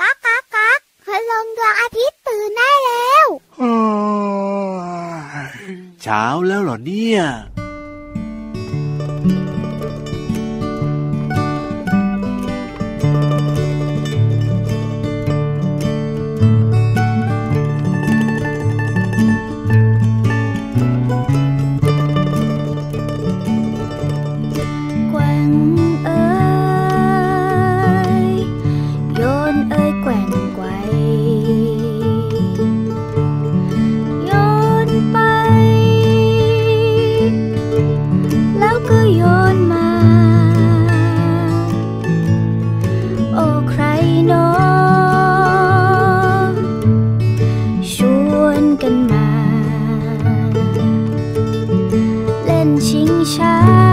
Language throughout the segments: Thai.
ก๊ากก๊ากก๊ากคืลงดวงอาทิตย์ตื่นได้แล้วเช้าแล้วเหรอเนี่ย 下。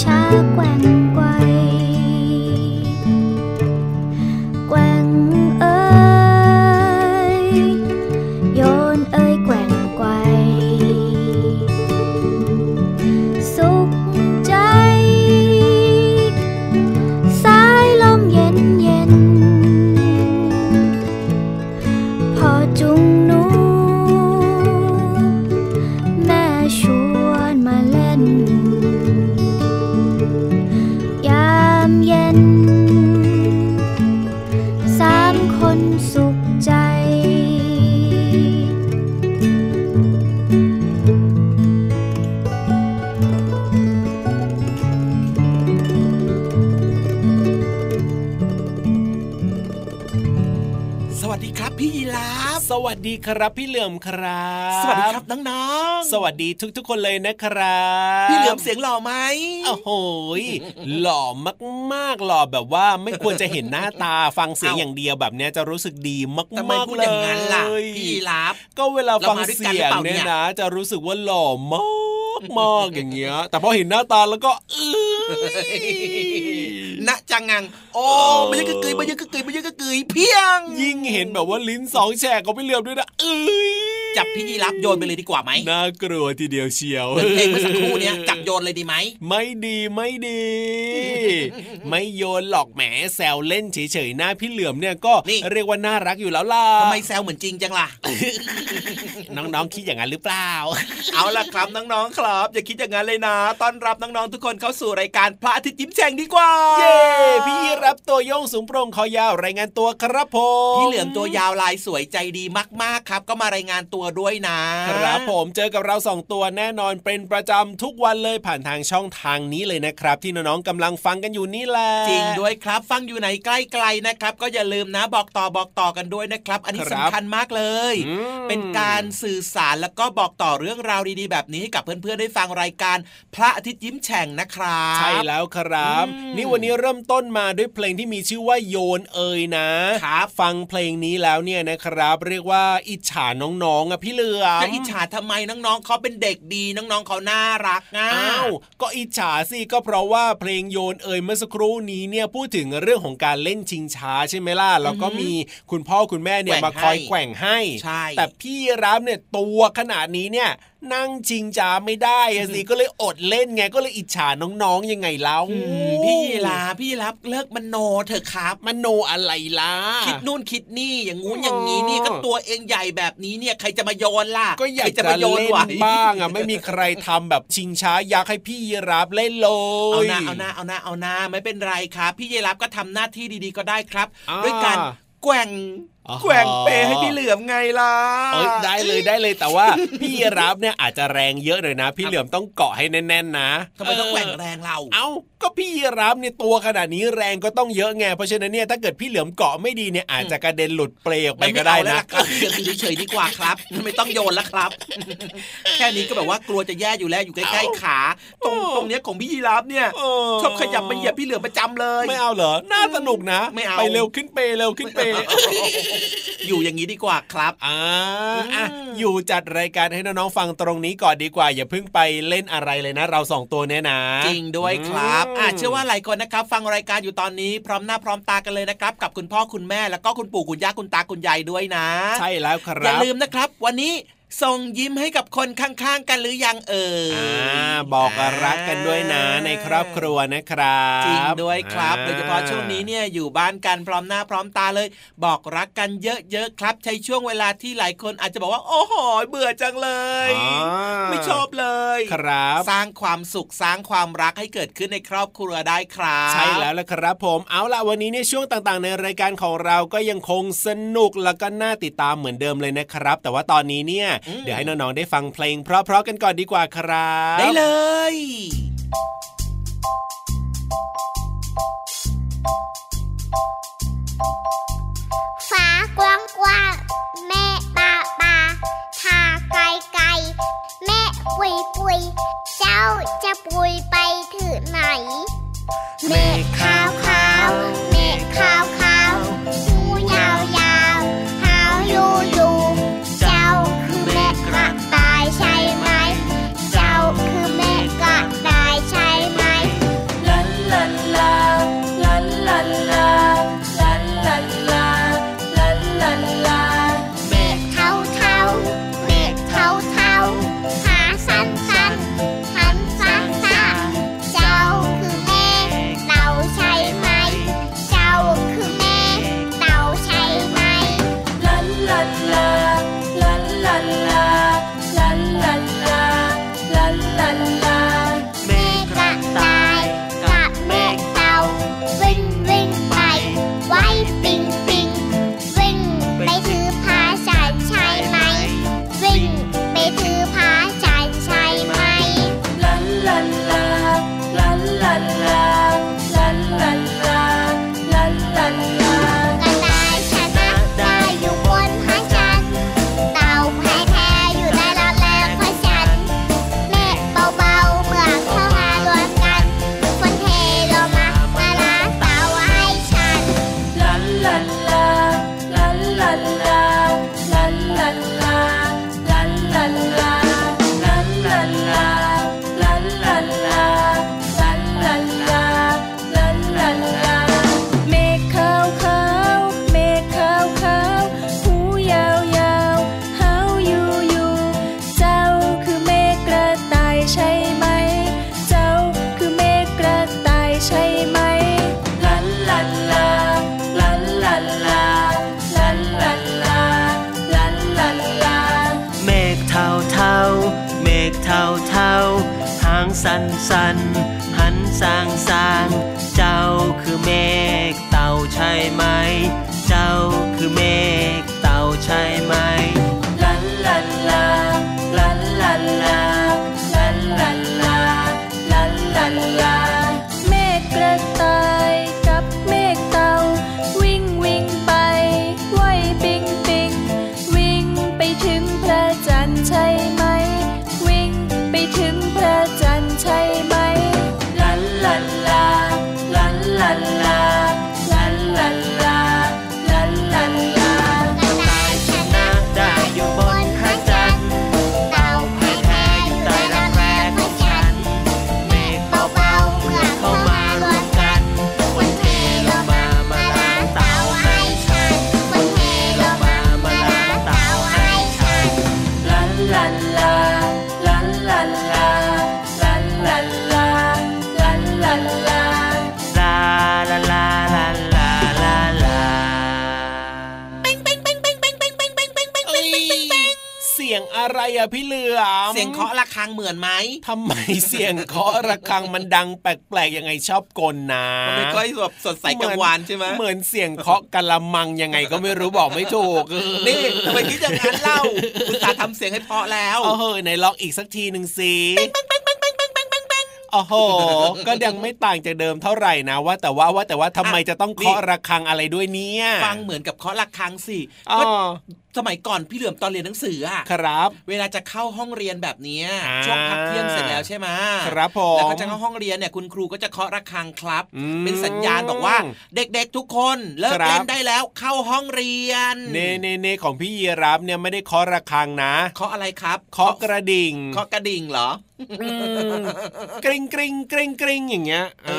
ช้ ดีครับพี่เหลื่อมครับ สวัสดีครับน้องๆ สวัสดีทุกๆ คนเลยนะครับ พี่เหลื่อมเสียงหล่อไหมโอ้โหหล่อมากๆหล่อแบบว่าไม่ควรจะเห็นหน้าตาฟังเสียงอย่างเดียวแบบนี้จะรู้สึกดีมากๆเลยพี่รับ ก็เวลาฟังเสียงเนี่ยนะ จะรู้สึกว่าหล่อมากมากอย่างเงี้ย แต่พอเห็นหน้าตาแล้วก็เออ ณจังงัง โอ้มันยังกึกกยมันยังกึกกยมันยังกึกกยเพียง ยิ่งเห็นแบบว่าลิ้นสองแฉกเขาไม่เหลือมด้วยนะเอ้ยจับพี่ยีรับโยนไปเลยดีกว่าไหมน่ากลัวทีเดียวเชียวเหมือนเพลงเมื่อสักครู่เนี้ยจับโยนเลยดีไหมไม่ดีไม่ดี ไม่โยนหลอกแหมแซวเล่นเฉยๆหน้าพี่เหลือมเนี่ยก็นี่เรียกว่าน่ารักอยู่แล้วล่ะทำไมแซวเหมือนจริงจังล่ะน้องๆคิดอย่างนั้นหรือเปล่า เอาล่ะครับน้องๆครับ อย่าคิดอย่างนั้นเลยนะต้อนรับน้องๆทุกคนเข้าสู่รายการพระอาทิตย์ยิ้มแฉ่งดีกว่าเย้พี่รับตัวโยงสูงโปร่งคอยาวรายงานตัวครับผมพี่เหลือมตัวยาวลายสวยใจดีมากๆครับ ก็มารายงานตัวด้วยนะครับผมเจอกับเราสองตัวแน่นอนเป็นประจำทุกวันเลยผ่านทางช่องทางนี้เลยนะครับ ที่น้องๆกำลังฟังกันอยู่นี่แหละจริงด้วยครับ ฟังอยู่ไหนใกล้ๆนะครับ ก็อย่าลืมนะบอกต่อบอกต่อกันด้วยนะครับ อันนี้สำคัญมากเลยอืมเป็นการสื่อสารแล้วก็บอกต่อเรื่องราวดีๆ แบบนี้ให้กับเพื่อนๆได้ฟังรายการ พระอาทิตย์ยิ้มแฉ่งนะครับใช่แล้วครับอืมนี่วันนี้เริ่มต้นมาด้วยเพลงที่มีชื่อว่าโยนเอยนะครับฟังเพลงนี้แล้วเนี่ยนะครับ เรียกว่าอิจฉาน้องๆอะพี่เหลือมจะอิจฉาทำไมน้องๆเขาเป็นเด็กดีน้องๆเขาน่ารักนะอ้าวก็อิจฉาสิก็เพราะว่าเพลงโยนเอยเมื่อสักครู่นี้เนี่ยพูดถึงเรื่องของการเล่นชิงช้าใช่ไหมล่ะแล้วก็มีคุณพ่อคุณแม่เนี่ยแกว่มางคอยให้แกว่งให้ใช่แต่พี่รับเนี่ยตัวขนาดนี้เนี่ย นั่งชิงช้าไม่ได้อะสิก็เลยอดเล่นไงก็เลยอิจฉาน้องๆยังไงเล่าอืมพี่ยีราพี่ยีรับเลิกมโนเถอะครับมโนอะไรล่ะคิดนู่นคิดนี่อย่างงู้นอย่างนี้นี่ก็ตัวเองใหญ่แบบนี้เนี่ยใครจะมาโยนล่ะก็อยากใครจะมาโยนเล่นไหวบ้างอะไม่มีใครทำแบบชิงช้ายักษ์ให้พี่ยีราฟเล่นเลยเอาหน้าเอาหน้าเอาหน้าเอาหน้าไม่เป็นไรครับ พี่เยรับก็ทำหน้าที่ดีๆก็ได้ครับอ่าด้วยการแกว่งอ๋อ แกว่งเปให้พี่เหลือมไงล่ะเอ้ยได้เลยได้เลยแต่ว่าพี่ยีราฟเนี่ยอาจจะแรงเยอะหน่อยนะ พี่เหลือมต้องเกาะให้แน่นๆนะทำไมต้องแกว่งแรงเรา เอ้าก็พี่ยีราฟเนี่ยตัวขนาดนี้แรงก็ต้องเยอะไงเพราะฉะนั้นเนี่ยถ้าเกิดพี่เหลือมเกาะไม่ดีเนี่ยอาจจะกระเด็นหลุดเปลออกไปไม่ก็ได้เอาแล้วนะล่ะครับพี่เหลือมอยู่เฉยๆดีกว่าครับ ไม่ต้องโยนแล้วครับ แค่นี้ก็แบบว่ากลัวจะแย่อยู่แล้วอยู่ใกล้ๆขา ตรงตรงเนี้ยของพี่ยีรับเนี่ยเชอบขยับมาเหยียบพี่เหลือมประจำเลย ไม่เอาเหรอน่าสนุกนะไม่เอาไปเร็วขึ้นเปเร็วขึ้นเปอยู่อย่างนี้ดีกว่าครับอ่าอะอืมอยู่จัดรายการให้น้องๆฟังตรงนี้ก่อนดีกว่า อย่าเพิ่งไปเล่นอะไรเลยนะ เราสองตัวเนี่ยนะ จริงด้วยครับมอะเชื่อว่าหลายคนนะครับ ฟังรายการอยู่ตอนนี้พร้อมหน้าพร้อมตากันเลยนะครับ กับคุณพ่อคุณแม่แล้วก็คุณปู่คุณย่าคุณตาคุณยายด้วยนะ ใช่แล้วคอรัย่าบลืมนะครับ วันนี้ ส่งยิ้มให้กับคนข้างๆกันหรือยังเอ่ยอ่าบอกรักกันด้วยนะในครอบครัวนะครับจริงด้วยครับอ่าโดยเฉพาะช่วงนี้เนี่ยอยู่บ้านกันพร้อมหน้าพร้อมตาเลย บอกรักกันเยอะๆครับ ใช้ช่วงเวลาที่หลายคนอาจจะบอกว่าโอ้โหเบื่อจังเลยอ่าไม่ชอบเลยครับ สร้างความสุขสร้างความรักให้เกิดขึ้นในครอบครัวได้ครับ ใช่แล้วละครับผมเอาล่ะวันนี้เนี่ยช่วงต่างๆ ในรายการของเราก็ยังคงสนุกแล้วก็น่าติดตามเหมือนเดิมเลยนะครับ แต่ว่าตอนนี้เนี่ยอืมเดี๋ยวให้น้องๆได้ฟังเพลง เพราะๆกันก่อนดีกว่าครับ ได้เลยฟ้ากว้างกว้างแม่ปาปาทาไกลไกลแม่ปุยปุยเจ้าจะปุยไปถึงไหน เมฆขาวขาวเมฆขาวขาว ยเสียงอะไรอะพี่เหลือมเสียงเคาะระฆังเหมือนไหมทำไมเสียงเคาะระฆังมันดังแปลกๆยังไงชอบกลนะมันไม่ค่อยแบบสดใสกังวานใช่ไหมเหมือนเสียงเคาะกะละมังยังไงก็ไม่รู้บอกไม่ถูกเออนี่ทำไมคิดอย่างนั้นเล่าคุณตาห์ทำเสียงให้เพราะแล้วเอาเฮ้ยไหนลองอีกสักทีหนึ่งสิ โอ้โห ก็ยังไม่ต่างจากเดิมเท่าไหร่นะว่า แต่ว่าว่าแต่ว่าทำไมจะต้องเคาะระฆังอะไรด้วยเนี่ยฟังเหมือนกับเคาะระฆังสิอ๋อก็สมัยก่อนพี่เหลือมตอนเรียนหนังสืออะครับ เวลาจะเข้าห้องเรียนแบบเนี้ยอ่าช่วงพักเที่ยงเสร็จแล้วใช่ไหมครับผมแล้วก็จะเข้าห้องเรียนเนี่ยคุณครูก็จะเคาะระฆังครับอืมเป็นสัญญาณบอกว่าเด็กๆทุกคนเลิกครับเล่นได้แล้วเข้าห้องเรียน เน่เน่เน่ของพี่ยีรับเนี่ยไม่ได้เคาะระฆังนะเคาะอะไรครับเคาะกระดิ่งเคาะกระดิ่งเหรออืม กริ๊งกริ๊งกริ๊งกริ๊งอย่างเงี้ยเอ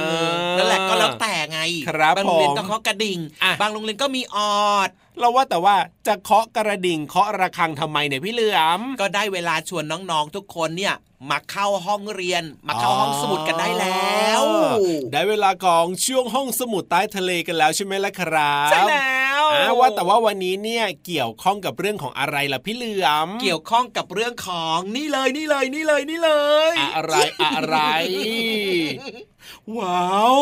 อนั่นแหละก็แล้วแต่ไงครับบางโรงเรียนผมก็เคาะกระดิ่งอะบางโรงเรียนก็มีออด เราว่าแต่ว่าจะเคาะกระดิ่งเคาะระฆังทำไมเนี่ยพี่เหลือม ก็ได้เวลาชวนน้องๆทุกคนเนี่ยมาเข้าห้องเรียน มาเข้าห้องสมุดกันได้แล้วอ๋อได้เวลาของช่วงห้องสมุดใต้ทะเลกันแล้วใช่ไหมล่ะครับใช่แล้วอ่าว่าแต่ว่าวันนี้เนี่ยเกี่ยวข้องกับเรื่องของอะไรล่ะพี่เหลือม เกี่ยวข้องกับเรื่องของนี่เลยนี่เลยนี่เลยนี่เลย อะไรอะไร ว้าว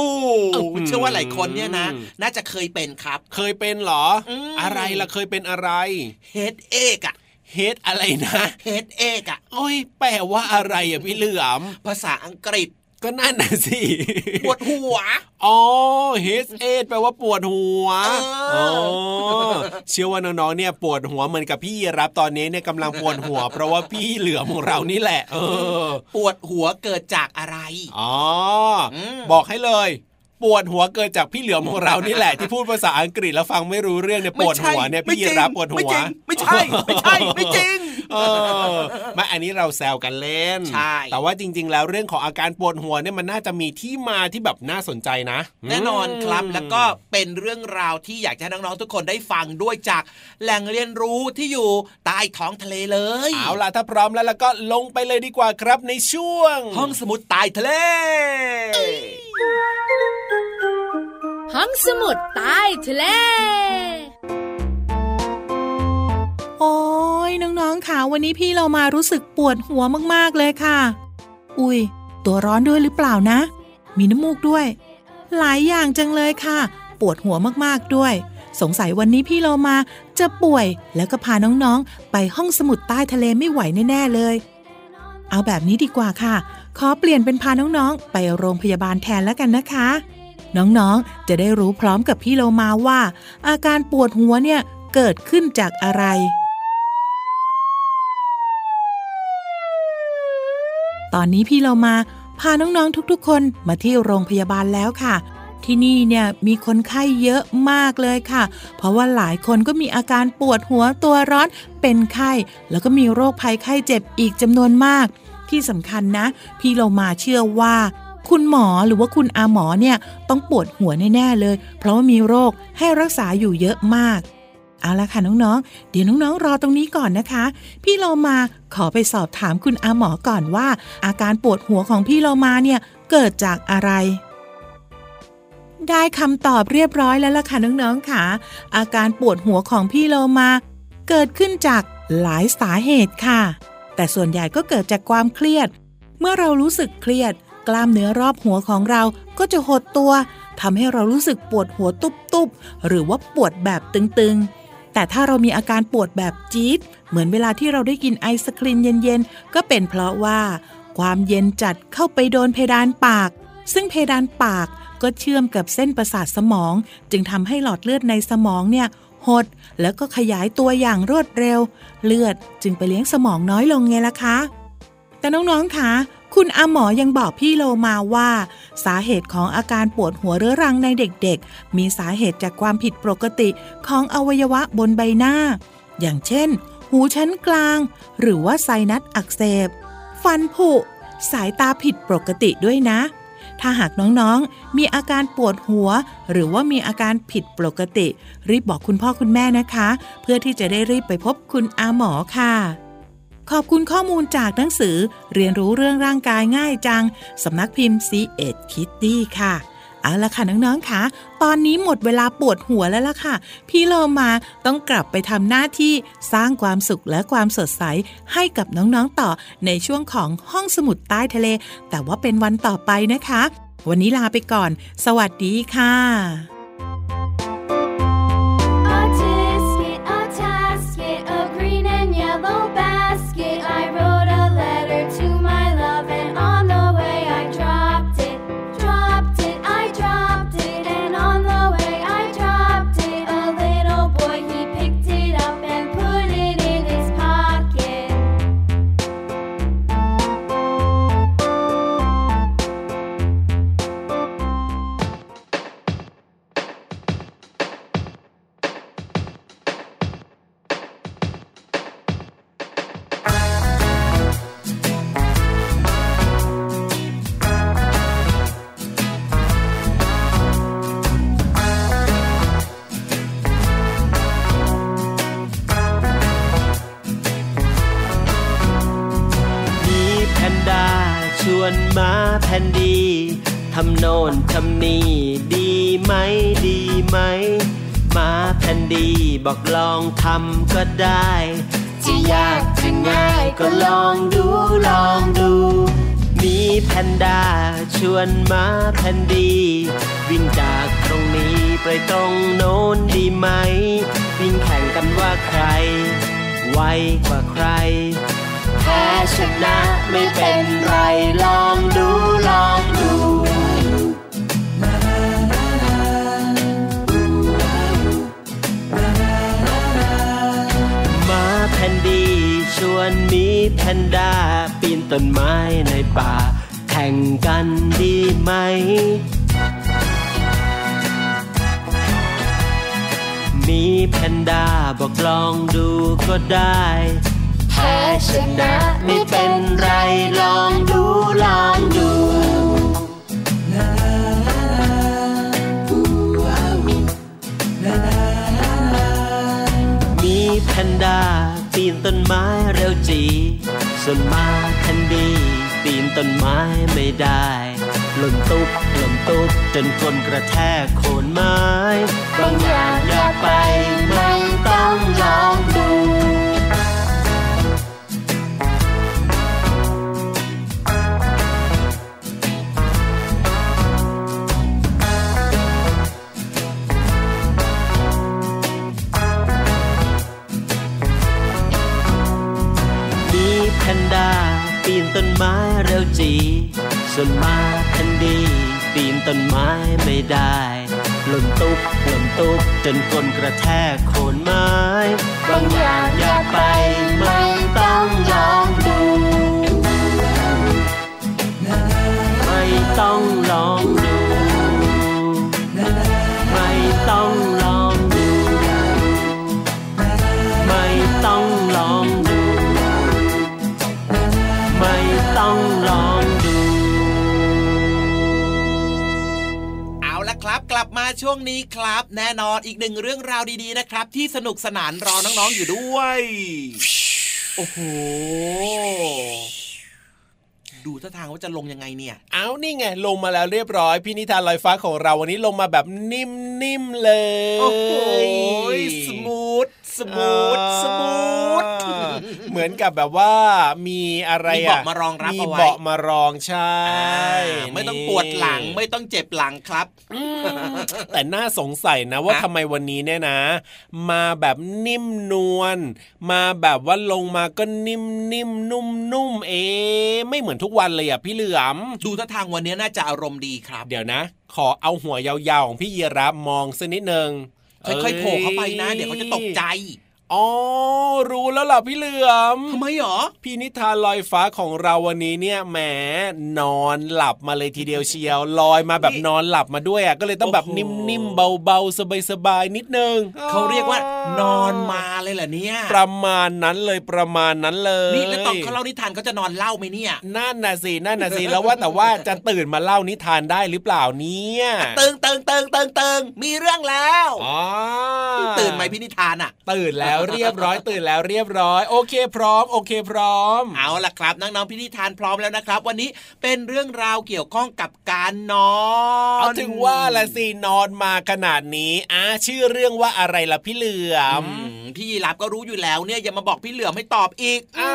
เชื่อว่าหลายคนเนี่ยนะ น่าจะเคยเป็นครับ เคยเป็นเหรออมอะไรล่ะเคยเป็นอะไรเฮดเอกอะเฮดอะไรนะเฮดเอกอะโอ้ยแปลว่าอะไรอะพี่เหลือมภาษาอังกฤษ ก็นั่นน่ะสิ ปวดหัว อ๋อ head ache แปลว่าปวดหัวเอออ๋อเชื่อว่าน้องๆ เนี่ยปวดหัวเหมือนกับพี่ยีรับตอนนี้เนี่ยกำลังปวดหัว เพราะว่าพี่เหลือมของเรานี่แหละ เออ ปวดหัวเกิดจากอะไร อ๋ออมบอกให้เลย ปวดหัวเกิดจากพี่เหลือมของเรานี่แหละที่พูดภาษาอังกฤษแล้วฟังไม่รู้เรื่องเนี่ยปวดหัวเนี่ยพี่ยีรับปวดหัวไม่จริงไม่ใช่ไม่ใช่ไม่จริงเออไม่อันนี้เราแซวกันเล่นใช่แต่ว่าจริง ๆ แล้วเรื่องของอาการปวดหัวเนี่ยมันน่าจะมีที่มาที่แบบน่าสนใจนะ แน่นอนครับแล้วก็เป็นเรื่องราวที่อยากจะให้น้องๆทุกคนได้ฟังด้วยจากแหล่งเรียนรู้ที่อยู่ใต้ท้องทะเลเลยเอาล่ะถ้าพร้อมแล้วแล้วก็ลงไปเลยดีกว่าครับในช่วง ห้องสมุดใต้ทะเล ห้องสมุดใต้ทะเล โอ้ยน้องๆค่ะวันนี้พี่เรามารู้สึกปวดหัวมากๆเลยค่ะ อุ้ยตัวร้อนด้วยหรือเปล่านะ มีน้ำมูกด้วย หลายอย่างจังเลยค่ะ ปวดหัวมากๆด้วย สงสัยวันนี้พี่เรามาจะป่วยแล้วก็พาน้องๆ ไปห้องสมุดใต้ทะเลไม่ไหวแน่ๆเลย เอาแบบนี้ดีกว่าค่ะ ขอเปลี่ยนเป็นพาน้องๆ ไปโรงพยาบาลแทนแล้วกันนะคะ น้องๆ จะได้รู้พร้อมกับพี่โลมาว่า อาการปวดหัวเนี่ยเกิดขึ้นจากอะไร ตอนนี้พี่เรามาพาน้องๆทุกๆ คนมาที่โรงพยาบาลแล้วค่ะ ที่นี่เนี่ยมีคนไข้เยอะมากเลยค่ะ เพราะว่าหลายคนก็มีอาการปวดหัวตัวร้อนเป็นไข้ แล้วก็มีโรคภัยไข้เจ็บอีกจำนวนมาก ที่สำคัญนะ พี่เรามาเชื่อว่า คุณหมอหรือว่าคุณอาหมอเนี่ยต้องปวดหัวแน่ๆเลย เพราะว่ามีโรคให้รักษาอยู่เยอะมากเอาละค่ะน้องๆ เดี๋ยวน้องๆ รอตรงนี้ก่อนนะคะ พี่เรามาขอไปสอบถามคุณอาหมอก่อนว่า อาการปวดหัวของพี่เรามาเนี่ยเกิดจากอะไร ได้คำตอบเรียบร้อยแล้วล่ะค่ะน้องๆค่ะ อาการปวดหัวของพี่เรามา เกิดขึ้นจากหลายสาเหตุค่ะ แต่ส่วนใหญ่ก็เกิดจากความเครียด เมื่อเรารู้สึกเครียด กล้ามเนื้อรอบหัวของเราก็จะหดตัวทำให้เรารู้สึกปวดหัวตุบๆ หรือว่าปวดแบบตึงๆ แต่ถ้าเรามีอาการปวดแบบจี๊ด เหมือนเวลาที่เราได้กินไอศครีมเย็นๆ ก็เป็นเพราะว่า ความเย็นจัดเข้าไปโดนเพดานปาก ซึ่งเพดานปากก็เชื่อมกับเส้นประสาทสมอง จึงทำให้หลอดเลือดในสมองเนี่ย หด แล้วก็ขยายตัวอย่างรวดเร็ว เลือดจึงไปเลี้ยงสมองน้อยลงไงล่ะคะ แต่น้องๆคะคุณอาหมอยังบอกพี่โลมาว่า สาเหตุของอาการปวดหัวเรื้อรังในเด็กๆ มีสาเหตุจากความผิดปกติของอวัยวะบนใบหน้า อย่างเช่น หูชั้นกลาง หรือว่าไซนัสอักเสบ ฟันผุ สายตาผิดปกติด้วยนะ ถ้าหากน้องๆ มีอาการปวดหัว หรือว่ามีอาการผิดปกติ รีบบอกคุณพ่อคุณแม่นะคะ เพื่อที่จะได้รีบไปพบคุณอาหมอค่ะ ขอบคุณข้อมูลจากหนังสือ เรียนรู้เรื่องร่างกายง่ายจัง สำนักพิมพ์ c ีเอ็ดคิตตี้ค่ะ เอาละค่ะน้องๆค่ะตอนนี้หมดเวลาปวดหัวแล้วล่ะค่ะ พี่โลมาต้องกลับไปทำหน้าที่สร้างความสุขและความสดใสให้กับน้องๆต่อในช่วงของห้องสมุดใต้ทะเล แต่ว่าเป็นวันต่อไปนะคะ วันนี้ลาไปก่อน สวัสดีค่ะ ชวนมาแพนดี ทำโน่นทำนี่ดีไหมดีไหม มาแพนดีบอกลองทำก็ได้ จะยากจะง่ายก็ลองดูลองดู มีแพนด้าชวนมาแพนดี วิ่งจากตรงนี้ไปตรงโน้นดีไหม วิ่งแข่งกันว่าใคร ไวกว่าใคร พ้ชนะไม่เป็นไรลองดูลองดูมาแพนดีชวนมีแพนด้าปีนต้นไม้ในป่า แข่งกันดีไหม มีแพนด้าบอกลองดูก็ได้ พ้ชนะไม่เป็นไรลองดูลองดูมีแพนด้าปีนต้นไม้เร็วจีส่วนมาแคนดีปีนต้นไม้ไม่ได้หล่นตุ๊บหล่นตุ๊บจนคนกระแทกโคนไม้บางอย่างอย่าไปไม่ต้องลอง นด้าปีนต้นไม้เร็วจีส่วนมาแคนดีปีนต้นไม้ไม่ได้หล่นตุ๊บหล่นตุ๊บจนคนกระแทกโคนไม้บางอย่างอยากไปไม่ต้องลองดู ไม่ต้องลองดู ละครับกลับมาช่วงนี้ครับ แน่นอนอีกหนึ่งเรื่องราวดีๆนะครับ ที่สนุกสนานรอน้องๆอยู่ด้วย โอ้โหดูท่าทางว่าจะลงยังไงเนี่ย เอานี่ไงลงมาแล้วเรียบร้อย พี่นิทานลอยฟ้าของเราวันนี้ลงมาแบบนิ่มๆเลย โอ้โห smooth smooth smooth เหมือนเหมือนกับแบบว่ามีอะไรมีอะเบาะมารองรับมีเอาไว้เบาะมารองใช่อ่าไม่ต้องปวดหลังไม่ต้องเจ็บหลังครับอืมแต่น่าสงสัยนะว่าฮะทำไมวันนี้เนี่ยนะ มาแบบนิ่มนวลมาแบบว่าลงมาก็นิ่มนิ่มนุ่มนุ่มเอ๊ะไม่เหมือนทุกวันเลยอะพี่เหลือมดูท่าทางวันนี้น่าจะอารมณ์ดีครับ เดี๋ยวนะ ขอเอาหัวยาวๆของพี่เยรับมองสักนิดนึง ค่อยๆโผล่เข้าไปนะ เดี๋ยวเขาจะตกใจ อ๋อรู้แล้วล่ะพี่เหลือมทำไมหรอพี่นิทานลอยฟ้าของเราวันนี้เนี่ยแหมนอนหลับมาเลยทีเดียวเชียวลอยมาแบบนี่นอนหลับมาด้วยอะก็เลยต้องแบบโอ้โหนิ่มๆเบาๆสบายๆนิดนึงเขาเรียกว่านอนมาเลยเหรอเนี่ย ประมาณนั้นเลยประมาณนั้นเลยนี่แล้วตอนเขาเล่านิทานเขาจะนอนเล่าไหมเนี่ยนั่นน่ะสินั่นน่ะสิแล้วว่าแต่ว่าจะตื่นมาเล่านิทานได้หรือเปล่าเนี่ยตึงตึงตึงตึงตึงมีเรื่องแล้วอ๋อตื่นไหมพี่นิทานอะ ตื่นแล้วเรียบร้อยตื่นแล้วเรียบร้อย โอเคพร้อม โอเคพร้อม เอาล่ะครับน้องๆพี่นิทานพร้อมแล้วนะครับ วันนี้เป็นเรื่องราวเกี่ยวข้องกับการนอนเอาถึงว่าละสินอนมาขนาดนี้อะชื่อเรื่องว่าอะไรล่ะพี่เหลืออืมมพี่ยีรับก็รู้อยู่แล้วเนี่ยอย่ามาบอกพี่เหลือมให้ตอบอีกอ่า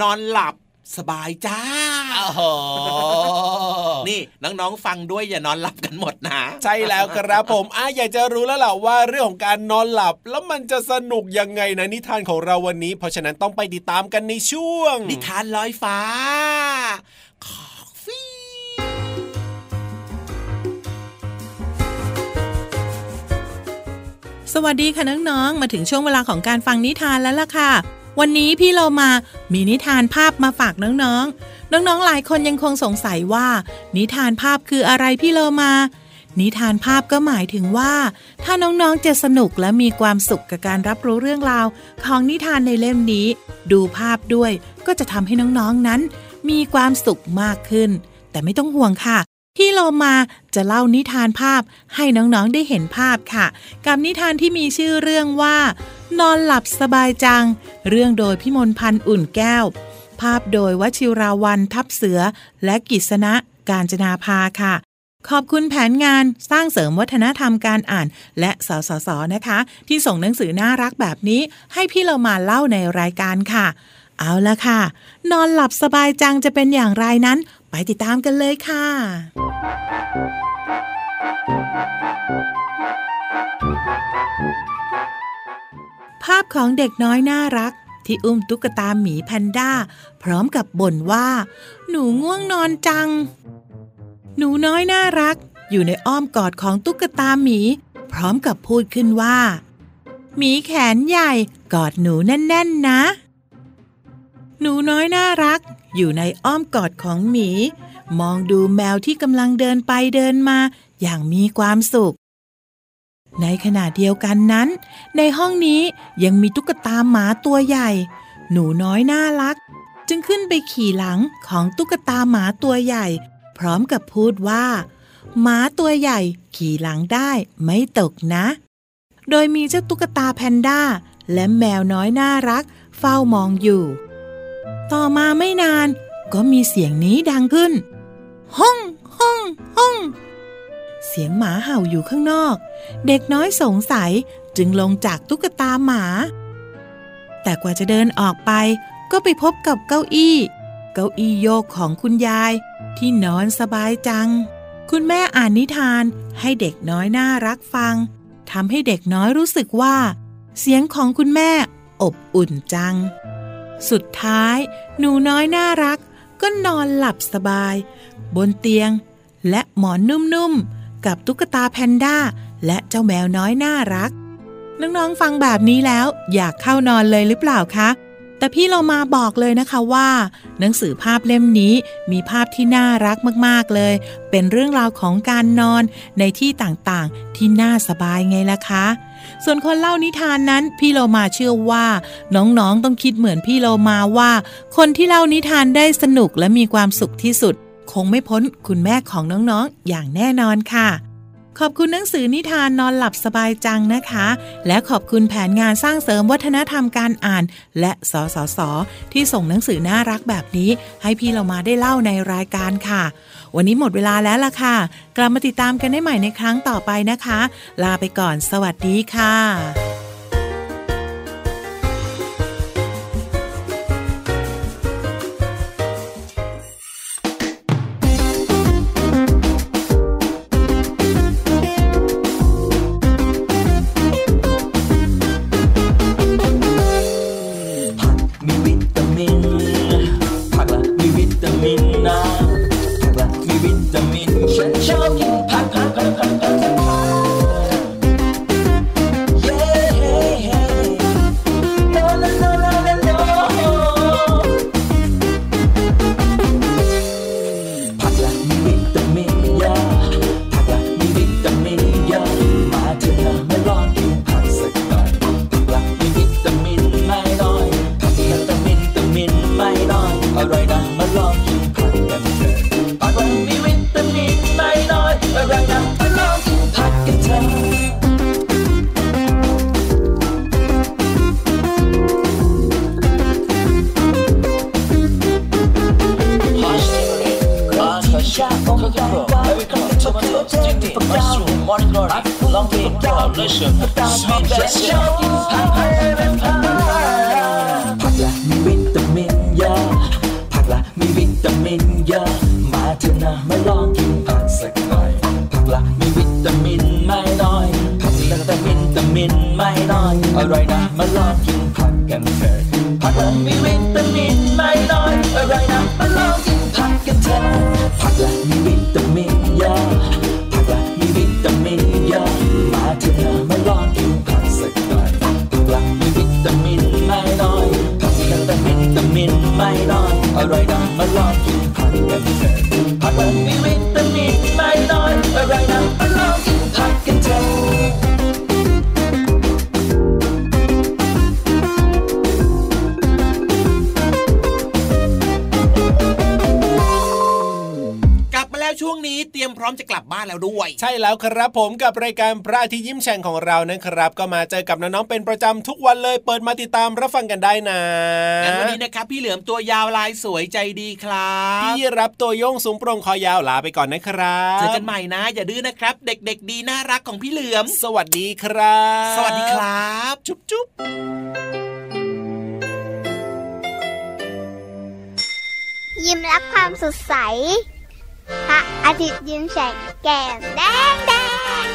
นอนหลับ สบายจ้าโอ้โหนี่น้องๆฟังด้วยอย่านอนหลับกันหมดนะ ใช่แล้วครับผมอะอยากจะรู้แล้วล่ะว่าเรื่องของการนอนหลับ แล้วมันจะสนุกยังไงนะนิทานของเราวันนี้ เพราะฉะนั้นต้องไปติดตามกันในช่วง นิทานลอยฟ้าขอฟีสวัสดีค่ะน้องๆ มาถึงช่วงเวลาของการฟังนิทานแล้วล่ะค่ะ วันนี้พี่เรามามีนิทานภาพมาฝากน้องๆ น้องๆ หลายคนยังคงสงสัยว่า นิทานภาพคืออะไรพี่เรามา นิทานภาพก็หมายถึงว่า ถ้าน้องๆ จะสนุกและมีความสุขกับการรับรู้เรื่องราว ของนิทานในเล่มนี้ ดูภาพด้วยก็จะทำให้น้องๆ นั้น มีความสุขมากขึ้น แต่ไม่ต้องห่วงค่ะ พี่โลมาจะเล่านิทานภาพให้น้องๆได้เห็นภาพค่ะ กับนิทานที่มีชื่อเรื่องว่า นอนหลับสบายจัง เรื่องโดยพิมลพันธ์อุ่นแก้ว ภาพโดยวชิราวันทับเสือ และกิษณะการจนาภาค่ะ ขอบคุณแผนงานสร้างเสริมวัฒนธรรมการอ่าน และสสสนะคะ ที่ส่งหนังสือน่ารักแบบนี้ ให้พี่เรามาเล่าในรายการค่ะ เอาละค่ะ นอนหลับสบายจังจะเป็นอย่างไรนั้น ไปติดตามกันเลยค่ะ ภาพของเด็กน้อยน่ารัก ที่อุ้มตุ๊กตาหมีแพนด้า พร้อมกับบ่นว่า หนูง่วงนอนจัง หนูน้อยน่ารัก อยู่ในอ้อมกอดของตุ๊กตาหมี พร้อมกับพูดขึ้นว่า หมีแขนใหญ่กอดหนูแน่น ๆ นะหนูน้อยน่ารัก อยู่ในอ้อมกอดของหมี มองดูแมวที่กำลังเดินไปเดินมา อย่างมีความสุข ในขณะเดียวกันนั้น ในห้องนี้ยังมีตุ๊กตาหมาตัวใหญ่ หนูน้อยน่ารัก จึงขึ้นไปขี่หลังของตุ๊กตาหมาตัวใหญ่ พร้อมกับพูดว่าหมาตัวใหญ่ขี่หลังได้ไม่ตกนะ โดยมีเจ้าตุ๊กตาแพนด้า และแมวน้อยน่ารัก เฝ้ามองอยู่ ต่อมาไม่นาน ก็มีเสียงนี้ดังขึ้น ห้องห้องห้อง เสียงหมาเห่าอยู่ข้างนอก เด็กน้อยสงสัยจึงลงจากตุ๊กตาหมา แต่กว่าจะเดินออกไป ก็ไปพบกับเก้าอี้ เก้าอี้โยกของคุณยาย ที่นอนสบายจัง คุณแม่อ่านนิทานให้เด็กน้อยน่ารักฟังทำให้เด็กน้อยรู้สึกว่า เสียงของคุณแม่อบอุ่นจัง สุดท้ายหนูน้อยน่ารัก ก็นอนหลับสบาย บนเตียง และหมอนนุ่มๆ กับตุ๊กตาแพนด้า และเจ้าแมวน้อยน่ารัก น้องๆฟังแบบนี้แล้วอยากเข้านอนเลยหรือเปล่าคะแต่พี่เรามาบอกเลยนะคะว่า หนังสือภาพเล่มนี้มีภาพที่น่ารักมากๆเลย เป็นเรื่องราวของการนอนในที่ต่างๆ ที่น่าสบายไงล่ะคะ ส่วนคนเล่านิทานนั้นพี่เรามาเชื่อว่า น้องๆต้องคิดเหมือนพี่เรามาว่า คนที่เล่านิทานได้สนุกและมีความสุขที่สุด คงไม่พ้นคุณแม่ของน้องๆอย่างแน่นอนค่ะ ขอบคุณหนังสือนิทานนอนหลับสบายจังนะคะ และขอบคุณแผนงานสร้างเสริมวัฒนธรรมการอ่าน และสสสที่ส่งหนังสือน่ารักแบบนี้ ให้พี่เรามาได้เล่าในรายการค่ะ วันนี้หมดเวลาแล้วล่ะค่ะ กลับมาติดตามกันได้ใหม่ในครั้งต่อไปนะคะ ลาไปก่อน สวัสดีค่ะ ผักละมีวิตามินเยอะผักละมีวิตามินเยอะมาเถอะนะมาลองกินผักสักหน่อยผักละมีวิตามินไม่น้อยผักละแต่วิตามินไม่น้อยอร่อยนะมาลองกินผักกันเถอะผักละมีวิตามินไม่น้อยอร่อยนะมาลองกินผักกันเถอะผักละมีวิตามินเยอะผักละ มินไม่น้อยอร่อยน อมจะกลับบ้านแล้วด้วย ใช่แล้วครับผมกับรายการพระอาทิตย์ยิ้มแฉ่งของเรานะครับ ก็มาเจอกับน้องๆเป็นประจำทุกวันเลยเปิดมาติดตามรับฟังกันได้นะงั้นวันนี้นะครับพี่เหลือมตัวยาวลายสวยใจดีครับพี่รับตัวโยงสูงโปร่งคอยาวลาไปก่อนนะครับเจอกันใหม่นะ อย่าดื้อนะครับ เด็กๆ ดีน่ารักของพี่เหลือม สวัสดีครับ สวัสดีครับ จุ๊บจุ๊บยิ้มรับความสดใส พระอาทิตย์ยิ้มแฉกแก้มแดงแดง